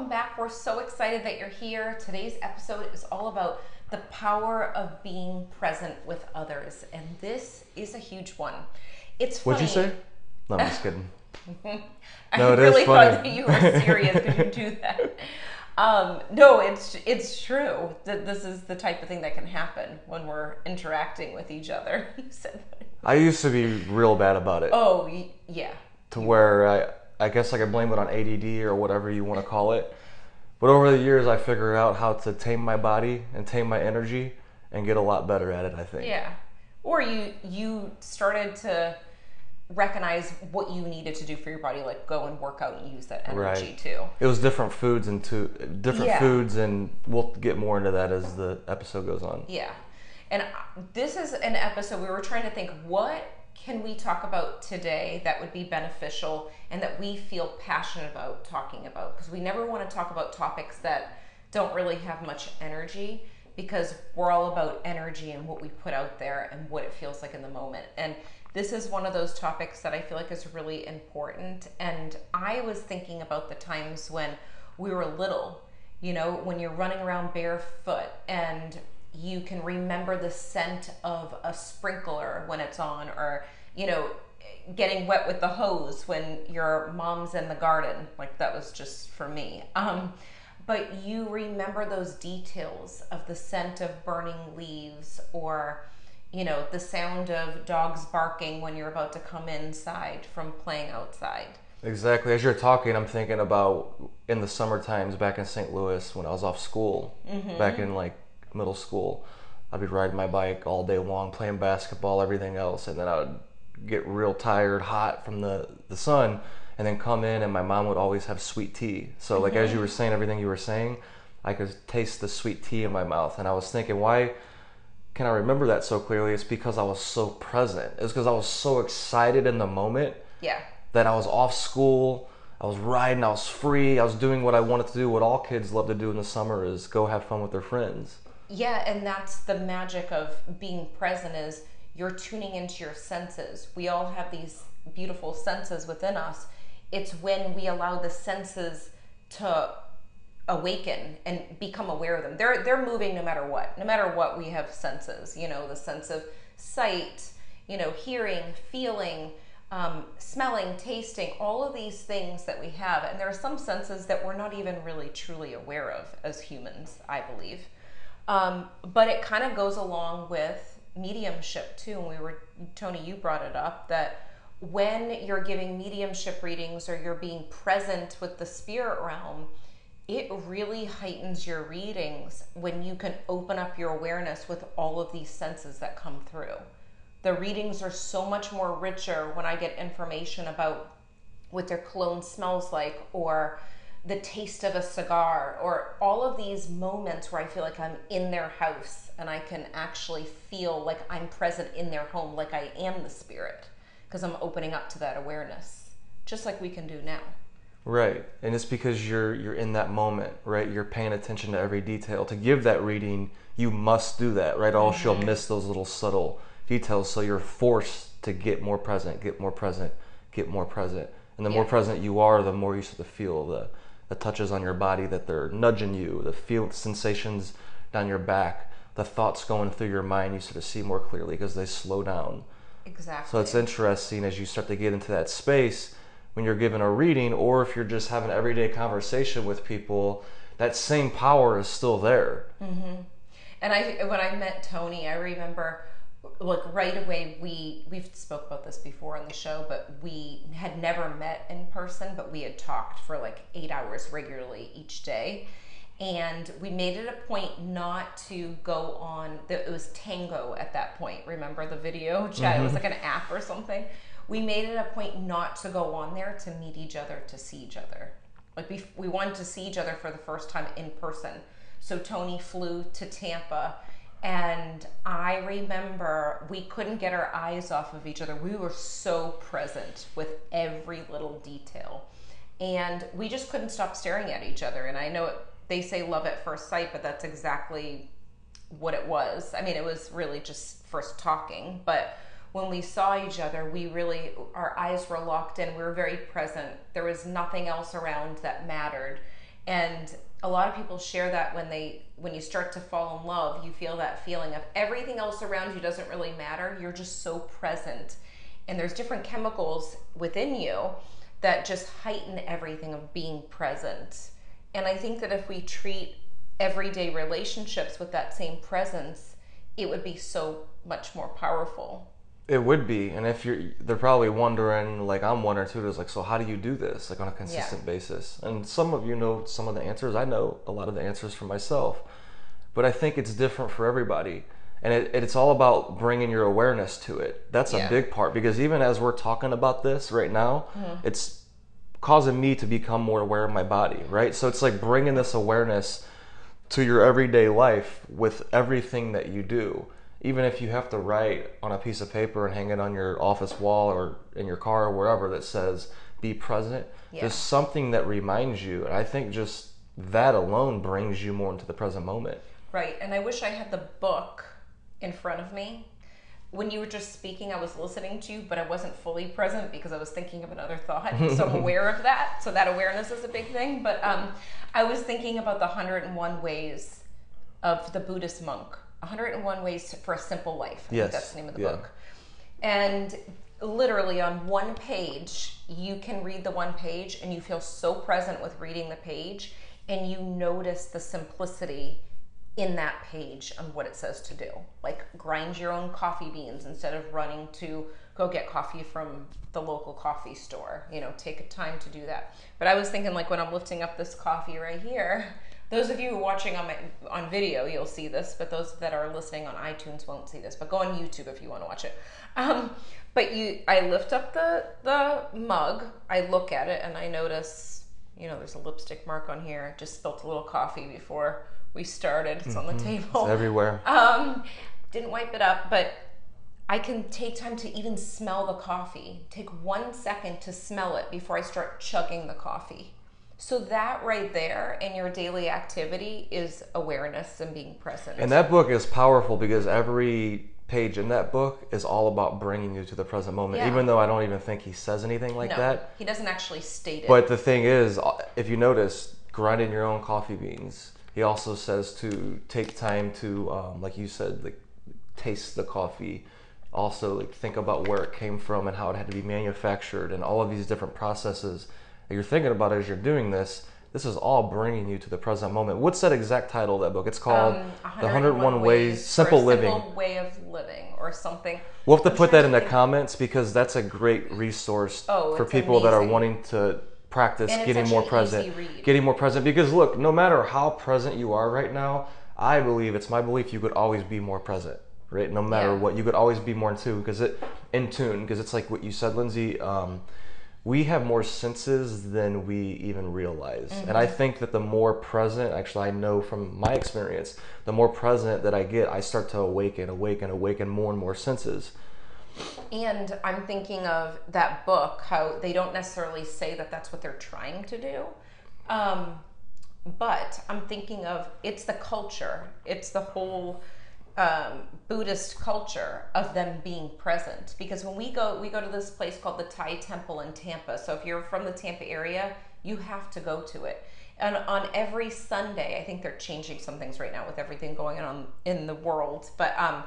welcome back. We're so excited that you're here. Today's episode is all about the power of being present with others, and this is a huge one. It's funny. What'd you say? No, I'm just kidding. I No, it is really funny. thought that you were serious because you do that. Um, no, it's it's true that this is the type of thing that can happen when we're interacting with each other. You said, that. I used to be real bad about it "Oh, yeah, to where I, I guess I could blame it on ADD or whatever you want to call it. But over the years, I figured out how to tame my body and tame my energy and get a lot better at it. I think. yeah," or you you started to recognize what you needed to do for your body, like go and work out and use that energy Right. too. It was different foods and to different Yeah. foods, and we'll get more into that as the episode goes on. Yeah. And uh, this is an episode we were trying to think what can we talk about today that would be beneficial and that we feel passionate about talking about because we never want to talk about topics that don't really have much energy because we're all about energy and what we put out there and what it feels like in the moment. And this is one of those topics that I feel like is really important and I was thinking about the times when we were little you know, when you're running around barefoot and you can remember the scent of a sprinkler when it's on, or, you know, getting wet with the hose when your mom's in the garden. Like that was just for me. Um, but you remember those details of the scent of burning leaves or, you know, the sound of dogs barking when you're about to come inside from playing outside. Exactly. As you're talking, I'm thinking about in the summer times back in St. Louis when I was off school, back in like middle school. I'd be riding my bike all day long, playing basketball, everything else, and then I would get real tired, hot from the, the sun, and then come in, and my mom would always have sweet tea. So, like as you were saying, everything you were saying, I could taste the sweet tea in my mouth, and I was thinking, why can I remember that so clearly? It's because I was so present. It's because I was so excited in the moment Yeah. that I was off school, I was riding, I was free, I was doing what I wanted to do. What all kids love to do in the summer is go have fun with their friends. Yeah, and that's the magic of being present is you're tuning into your senses. We all have these beautiful senses within us. It's when we allow the senses to awaken and become aware of them. They're they're moving no matter what. No matter what we have senses, you know, the sense of sight, you know, hearing, feeling, um, smelling, tasting, all of these things that we have. And there are some senses that we're not even really truly aware of as humans, I believe. Um, but it kind of goes along with mediumship too. And we were, Tony, you brought it up that when you're giving mediumship readings or you're being present with the spirit realm, it really heightens your readings when you can open up your awareness with all of these senses that come through. The readings are so much more richer when I get information about what their cologne smells like or the taste of a cigar or all of these moments where I feel like I'm in their house and I can actually feel like I'm present in their home, like I am the spirit because I'm opening up to that awareness, just like we can do now. Right. And it's because you're you're in that moment, right? You're paying attention to every detail. To give that reading, you must do that, right? Or else you'll mm-hmm. miss those little subtle details. So you're forced to get more present, get more present, get more present. And the more present you are, the more you start to feel the the touches on your body that they're nudging you, the feel sensations down your back, the thoughts going through your mind. You sort of see more clearly because they slow down. Exactly. So it's interesting as you start to get into that space when you're given a reading, or if you're just having everyday conversation with people, that same power is still there. Mm-hmm. And I, when I met Tony, I remember, like right away, we we've spoke about this before on the show, but we had never met in person, but we had talked for like eight hours regularly each day, and we made it a point not to go on. The, it was Tango at that point. Remember the video chat? It was like an mm-hmm. app or something. We made it a point not to go on there to meet each other, to see each other. Like we, we wanted to see each other for the first time in person. So Tony flew to Tampa and I remember we couldn't get our eyes off of each other. We were so present with every little detail. And we just couldn't stop staring at each other. And I know it, they say love at first sight, but that's exactly what it was. I mean, it was really just first talking, but when we saw each other, we really, our eyes were locked in. We were very present. There was nothing else around that mattered. And a lot of people share that when they when you start to fall in love, you feel that feeling of everything else around you doesn't really matter. You're just so present. And there's different chemicals within you that just heighten everything of being present. And I think that if we treat everyday relationships with that same presence, it would be so much more powerful. It would be, and if you're, they're probably wondering, like I'm wondering too, is like, so how do you do this, like on a consistent yeah. basis? And some of you know some of the answers. I know a lot of the answers for myself, but I think it's different for everybody, and it, it's all about bringing your awareness to it. That's yeah. a big part because even as we're talking about this right now, mm-hmm. it's causing me to become more aware of my body, right? So it's like bringing this awareness to your everyday life with everything that you do even if you have to write on a piece of paper and hang it on your office wall or in your car or wherever that says be present yeah. there's something that reminds you and i think just that alone brings you more into the present moment. Right and i wish i had the book in front of me. When you were just speaking i was listening to you but i wasn't fully present because i was thinking of another thought so i'm aware of that. So that awareness is a big thing but um, i was thinking about the 101 ways of the buddhist monk 101 Ways for a Simple Life. I yes. that's the name of the yeah. book. And literally on one page, you can read the one page and you feel so present with reading the page and you notice the simplicity in that page on what it says to do. Like grind your own coffee beans instead of running to go get coffee from the local coffee store. You know, take a time to do that. But I was thinking like when I'm lifting up this coffee right here, those of you watching on my on video, you'll see this, but those that are listening on iTunes won't see this. But go on YouTube if you want to watch it. Um, but you, I lift up the the mug, I look at it, and I notice, you know, there's a lipstick mark on here. Just spilt a little coffee before we started. It's mm-hmm. on the mm-hmm. table. It's everywhere. Um, didn't wipe it up, but I can take time to even smell the coffee. Take one second to smell it before I start chugging the coffee. So that right there in your daily activity is awareness and being present. And that book is powerful because every page in that book is all about bringing you to the present moment. Yeah. Even though I don't even think he says anything like no, that. He doesn't actually state it. But the thing is, if you notice, grinding your own coffee beans. He also says to take time to, um, like you said, like taste the coffee. Also, like think about where it came from and how it had to be manufactured, and all of these different processes that you're thinking about as you're doing this, this is all bringing you to the present moment. What's that exact title of that book? It's called um, 101 The 101 Ways, Ways Simple Living. Simple Way of Living or something. We'll have to I'm put that in the comments because that's a great resource oh, for people amazing. that are wanting to practice getting more present. Getting more present because look, no matter how present you are right now, I believe it's my belief you could always be more present. Right, no matter yeah. what, you could always be more in tune because it in tune because it's like what you said, Lindsay. Um, we have more senses than we even realize. Mm-hmm. And I mm-hmm. think that the more present, actually, I know from my experience, the more present that I get, I start to awaken, awaken, awaken more and more senses. And I'm thinking of that book, how they don't necessarily say that that's what they're trying to do. Um, but I'm thinking of it's the culture, it's the whole um, Buddhist culture of them being present. Because when we go, we go to this place called the Thai Temple in Tampa. So if you're from the Tampa area, you have to go to it. And on every Sunday, I think they're changing some things right now with everything going on in the world. But um,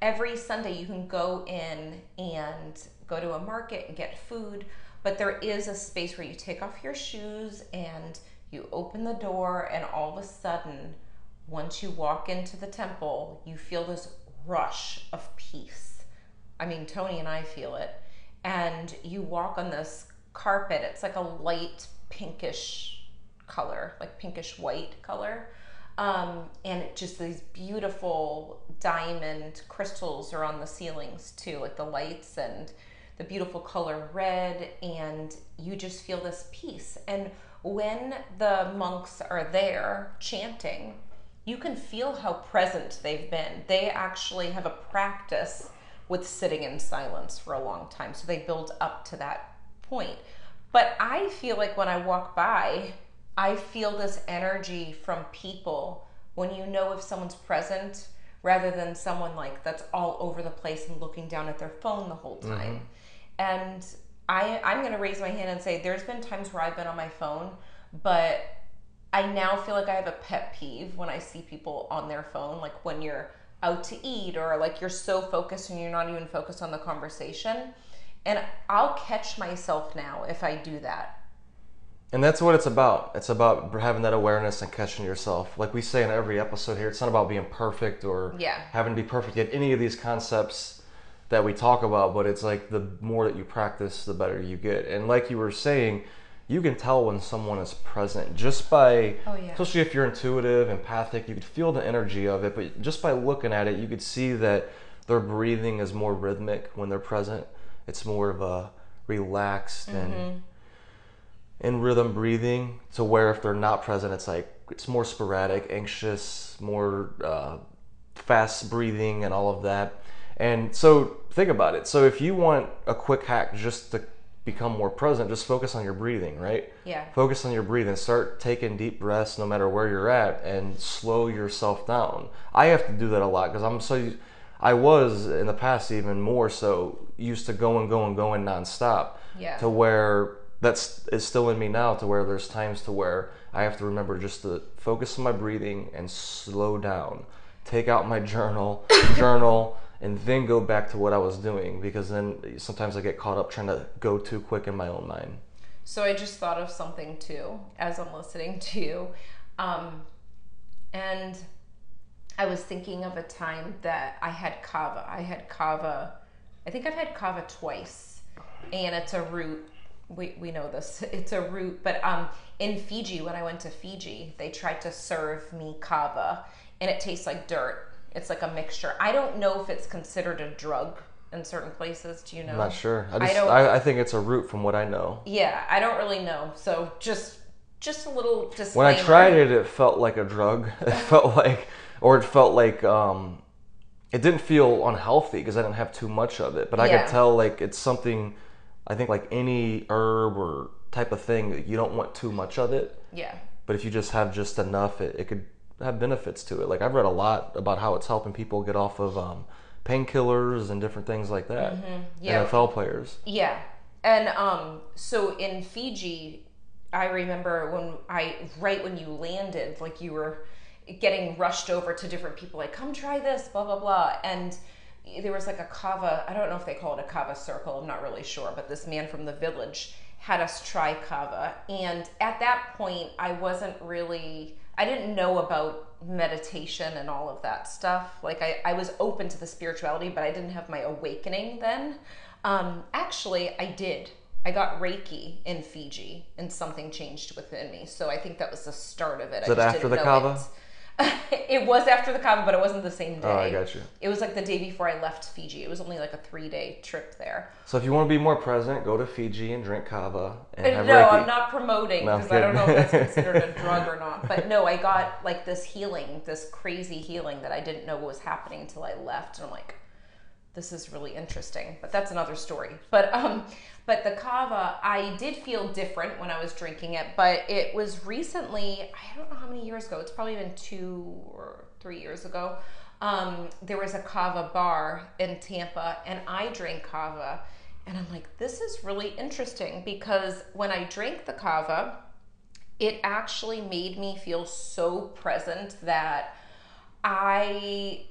every Sunday, you can go in and go to a market and get food. But there is a space where you take off your shoes and you open the door, and all of a sudden, once you walk into the temple, you feel this rush of peace. I mean, Tony and I feel it. And you walk on this carpet, it's like a light pinkish color, like pinkish white color. Um, and it just these beautiful diamond crystals are on the ceilings too, like the lights and the beautiful color red. And you just feel this peace. And when the monks are there chanting, you can feel how present they've been. They actually have a practice with sitting in silence for a long time. So they build up to that point. But I feel like when I walk by, I feel this energy from people when you know if someone's present rather than someone like that's all over the place and looking down at their phone the whole time. Mm-hmm. And I I'm going to raise my hand and say there's been times where I've been on my phone, but I now feel like I have a pet peeve when I see people on their phone, like when you're out to eat or like you're so focused and you're not even focused on the conversation. And I'll catch myself now if I do that. And that's what it's about. It's about having that awareness and catching yourself. Like we say in every episode here, it's not about being perfect or Yeah. having to be perfect at any of these concepts that we talk about, but it's like the more that you practice, the better you get. And like you were saying, you can tell when someone is present just by, Oh, yeah. especially if you're intuitive, empathic, you could feel the energy of it. But just by looking at it, you could see that their breathing is more rhythmic when they're present. It's more of a relaxed Mm-hmm. and in rhythm breathing to where if they're not present it's like it's more sporadic anxious more uh, fast breathing and all of that and so think about it so if you want a quick hack just to become more present just focus on your breathing right Yeah. focus on your breathing start taking deep breaths no matter where you're at and slow yourself down i have to do that a lot because i'm so i was in the past even more so used to going going going nonstop Yeah. to where that's is still in me now to where there's times to where I have to remember just to focus on my breathing and slow down. Take out my journal, journal, and then go back to what I was doing because then sometimes I get caught up trying to go too quick in my own mind. So I just thought of something too as I'm listening to you. Um, and I was thinking of a time that I had kava. I had kava, I think I've had kava twice. And it's a root. We, we know this. It's a root. But um, in Fiji, when I went to Fiji, they tried to serve me kava and it tastes like dirt. It's like a mixture. I don't know if it's considered a drug in certain places. Do you know? I'm not sure. I I don't- I, I think it's a root from what I know. Yeah, I don't really know. So just just a little When. I tried it, it felt like a drug. It felt like, or it felt like, um, it didn't feel unhealthy because I didn't have too much of it. But I Yeah. could tell like it's something. I think like any herb or type of thing you don't want too much of it. Yeah. But if you just have just enough, it, it could have benefits to it. Like I've read a lot about how it's helping people get off of um, painkillers and different things like that. Mm-hmm. Yeah. NFL players. Yeah. And um so in Fiji, I remember when I right when you landed, like you were getting rushed over to different people like come try this, blah blah blah. And there was like a kava, I don't know if they call it a kava circle, I'm not really sure, but this man from the village had us try kava. And at that point, I wasn't really I didn't know about meditation and all of that stuff. Like I, I was open to the spirituality, but I didn't have my awakening then. Um, actually, I did. I got Reiki in Fiji, and something changed within me. So I think that was the start of it. Is it after the kava? It. it was after the kava, but it wasn't the same day. Oh, I got you. It was like the day before I left Fiji. It was only like a three day trip there. So if you want to be more present, go to Fiji and drink kava and uh, have no, Reiki. I'm not promoting No, because I don't know if that's considered a drug or not. But no, I got like this healing, this crazy healing that I didn't know was happening until I left, and I'm like, this is really interesting. But that's another story. But um, but the kava, I did feel different when I was drinking it, but it was recently. I don't know how many years ago. It's probably been two or three years ago. Um, there was a kava bar in Tampa, and I drank kava. And I'm like, this is really interesting because when I drank the kava, it actually made me feel so present that I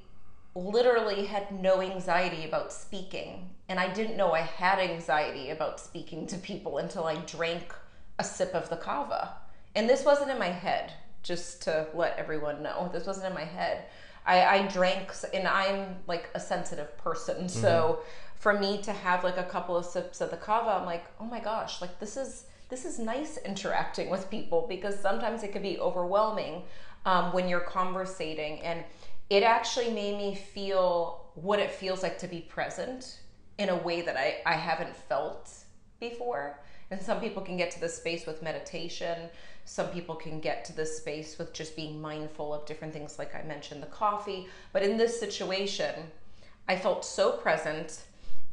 literally had no anxiety about speaking. And I didn't know I had anxiety about speaking to people until I drank a sip of the kava. And this wasn't in my head, just to let everyone know. This wasn't in my head. I, I drank, and I'm like a sensitive person. So for me to have like a couple of sips of the kava, I'm like, oh my gosh, like this is this is nice interacting with people because sometimes it could be overwhelming um, when you're conversating and it actually made me feel what it feels like to be present in a way that I, I haven't felt before. And some people can get to this space with meditation. Some people can get to this space with just being mindful of different things, like I mentioned, the coffee. But in this situation, I felt so present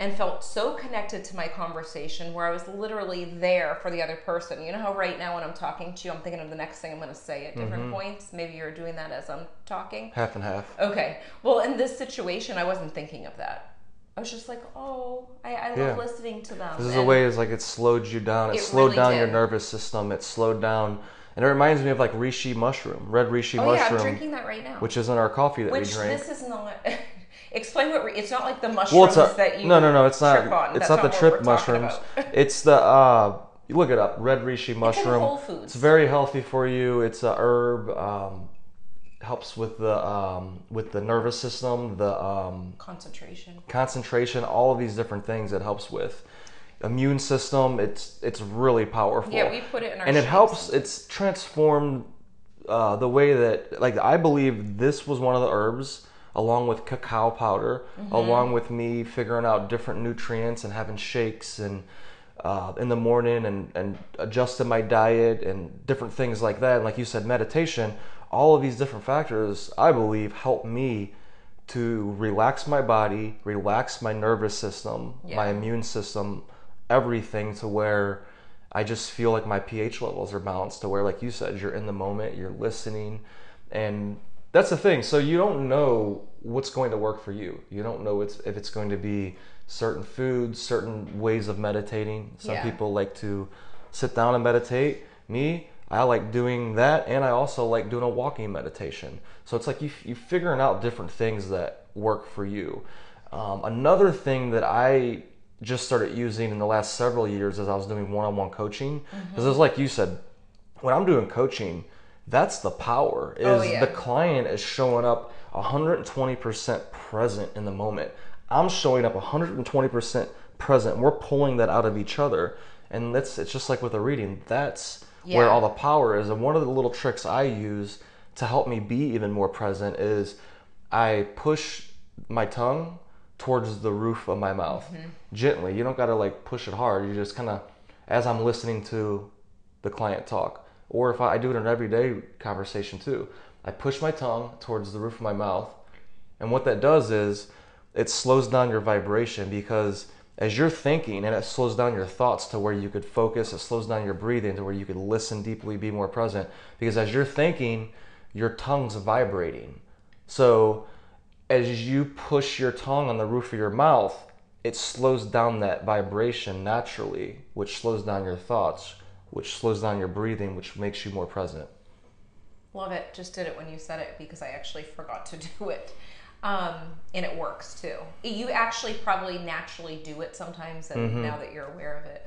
and felt so connected to my conversation where I was literally there for the other person. You know how right now when I'm talking to you, I'm thinking of the next thing I'm going to say at different mm-hmm. points? Maybe you're doing that as I'm talking. Half and half. Okay. Well, in this situation, I wasn't thinking of that. I was just like, oh, I, I love Yeah. listening to them. This is a And- way is like it slowed you down. It, It slowed really down your nervous system. It slowed down And it reminds me of like reishi mushroom, red reishi Oh yeah, mushroom, I'm drinking that right now. which is in our coffee that Which we drink. Which this is not. Explain what it's not like the well, mushrooms it's a, that you no, no, no. It's not. trip on. It's That's not the trip mushrooms. it's the uh, you look it up. Red reishi mushroom. Foods. It's very healthy for you. It's a herb. Um, helps with the um, with the nervous system, the um, Concentration. concentration, all of these different things it helps with. Immune system. It's it's really powerful. Yeah, we put it in our and it helps. It's transformed uh, the way that like I believe this was one of the herbs along with cacao powder, Mm-hmm. along with me figuring out different nutrients and having shakes and uh, in the morning and and adjusting my diet and different things like that. And like you said, meditation. All of these different factors, I believe, help me to relax my body, relax my nervous system, my immune system, everything to where I just feel like my pH levels are balanced to where, like you said, you're in the moment, you're listening, and that's the thing. So you don't know what's going to work for you. You don't know it's, if it's going to be certain foods, certain ways of meditating. Some Yeah. people like to sit down and meditate. Me, I like doing that, and I also like doing a walking meditation. So it's like you you figuring out different things that work for you. Um, another thing that I just started using in the last several years as I was doing one-on-one coaching, because it's like you said, when I'm doing coaching, that's the power. Is Oh, yeah. the client is showing up 120% present in the moment. I'm showing up 120% present. We're pulling that out of each other. And that's it's just like with a reading. That's where all the power is. And one of the little tricks I use to help me be even more present is I push my tongue towards the roof of my mouth mm-hmm. gently. You don't got to like push it hard. You just kind of as I'm listening to the client talk. Or if I, I do it in an everyday conversation too, I push my tongue towards the roof of my mouth. And what that does is it slows down your vibration because as you're thinking and it slows down your thoughts to where you could focus, it slows down your breathing to where you could listen deeply, be more present. Because as you're thinking, your tongue's vibrating. So as you push your tongue on the roof of your mouth, it slows down that vibration naturally, which slows down your thoughts, which slows down your breathing, which makes you more present. Love it. Just did it when you said it because I actually forgot to do it. Um, and it works too. You actually probably naturally do it sometimes, and Mm-hmm. now that you're aware of it.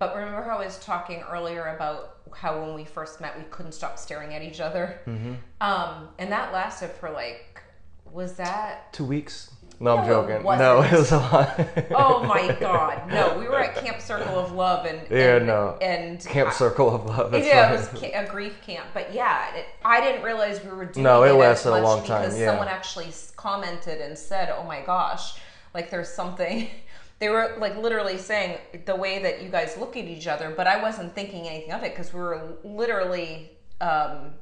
But remember how I was talking earlier about how when we first met, we couldn't stop staring at each other? Mm-hmm. Um, and that lasted for like, was that Two weeks? No, I'm No, it joking. wasn't. No, it was a lot. Oh my God! No, we were at Camp Circle of Love, and Yeah, and, no. and Camp I- Circle of Love. That's yeah, right. it was a grief camp. But yeah, it, I didn't realize we were doing No, it as lasted a much long time, because yeah. someone actually commented and said, "Oh my gosh, like there's something." They were like literally saying the way that you guys look at each other, but I wasn't thinking anything of it because we were literally. Um,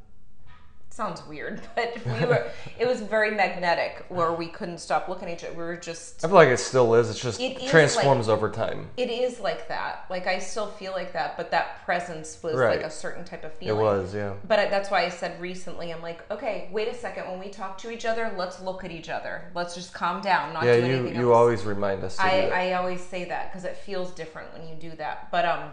sounds weird, but we were. it was very magnetic, where we couldn't stop looking at each other. We were just I feel like it still is. It's just It transforms over time. it is like that. Like I still feel like that, but that presence was Right. like a certain type of feeling. It was, yeah. But I, that's why I said recently, I'm like, okay, wait a second. When we talk to each other, let's look at each other. Let's just calm down, not Yeah, do you anything you else. always remind us to I. I always say that because it feels different when you do that. But um,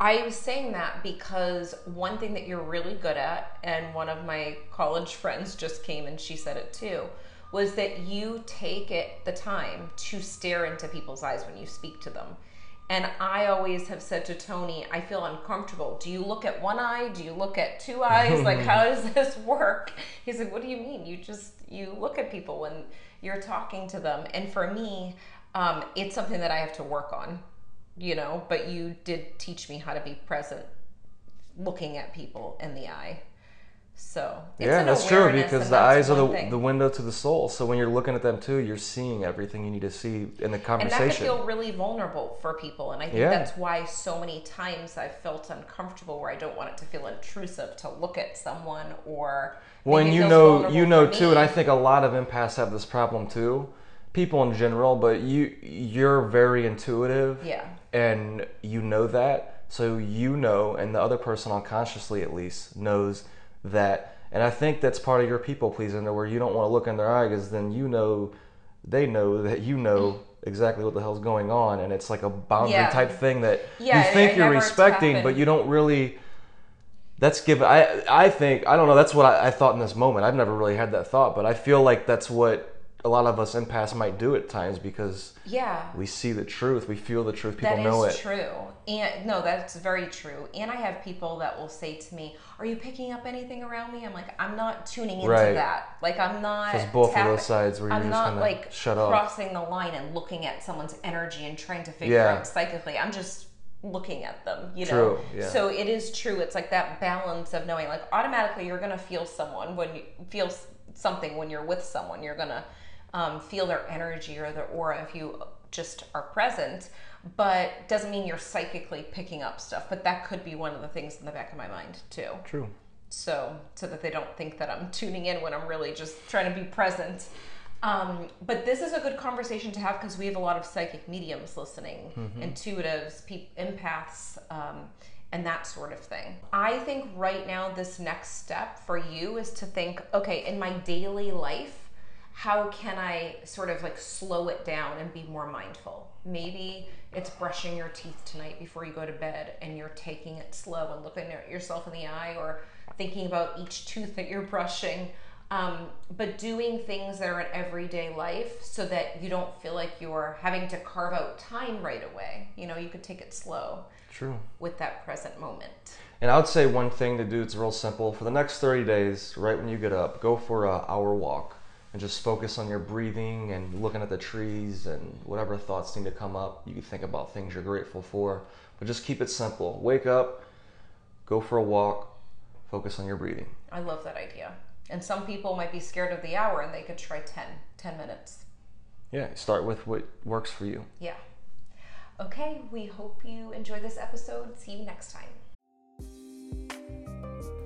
I was saying that because one thing that you're really good at, and one of my college friends just came and she said it too, was that you take it the time to stare into people's eyes when you speak to them. And I always have said to Tony, I feel uncomfortable. Do you look at one eye? Do you look at two eyes? Like, how does this work? He said, What do you mean? You just you look at people when you're talking to them. And for me, um, it's something that I have to work on, you know. But you did teach me how to be present, looking at people in the eye. So it's yeah, that's true because the eyes are the, thing. the window to the soul. So when you're looking at them too, you're seeing everything you need to see in the conversation. and that can feel really vulnerable for people and i think Yeah. that's why so many times i've felt uncomfortable where i don't want it to feel intrusive to look at someone or Well, and you know, you know too, and I think a lot of empaths have this problem too. People in general, but you you're very intuitive, Yeah. and you know that, so you know, and the other person unconsciously at least knows that, and I think that's part of your people pleasing, where you don't want to look in their eye, because then you know, they know that you know exactly what the hell's going on, and it's like a boundary Yeah. type thing that Yeah, you think you're respecting, but you don't really that's given I I think I don't know that's what I, I thought in this moment. I've never really had that thought, but I feel like that's what a lot of us empaths might do at times because Yeah. we see the truth, we feel the truth, people That is know it. That's true. And no, that's very true. And I have people that will say to me, "Are you picking up anything around me?" I'm like, "I'm not tuning into Right. that. Like, I'm not." So it's both of those sides where you're I'm just not like shut off. crossing the line and looking at someone's energy and trying to figure Yeah. out psychically. I'm just looking at them. You know. True, yeah. So it is true. It's like that balance of knowing, like, automatically you're gonna feel someone when you feel something when you're with someone. You're gonna um, feel their energy or their aura if you just are present but doesn't mean you're psychically picking up stuff but that could be one of the things in the back of my mind too. True. so so that they don't think that i'm tuning in when i'm really just trying to be present. Um, but this is a good conversation to have because we have a lot of psychic mediums listening intuitives pe- empaths um, and that sort of thing. I think right now this next step for you is to think okay in my daily life how can I sort of like slow it down and be more mindful? Maybe it's brushing your teeth tonight before you go to bed and you're taking it slow and looking at yourself in the eye or thinking about each tooth that you're brushing. Um, but doing things that are in everyday life so that you don't feel like you're having to carve out time right away. You know, you could take it slow True. with that present moment. And I would say one thing to do, it's real simple. For the next 30 days, right when you get up, go for an hour walk and just focus on your breathing and looking at the trees and whatever thoughts need to come up. You can think about things you're grateful for, but just keep it simple. Wake up, go for a walk, focus on your breathing. I love that idea. And some people might be scared of the hour and they could try 10, 10 minutes. Yeah, start with what works for you. Yeah. Okay, we hope you enjoy this episode. See you next time.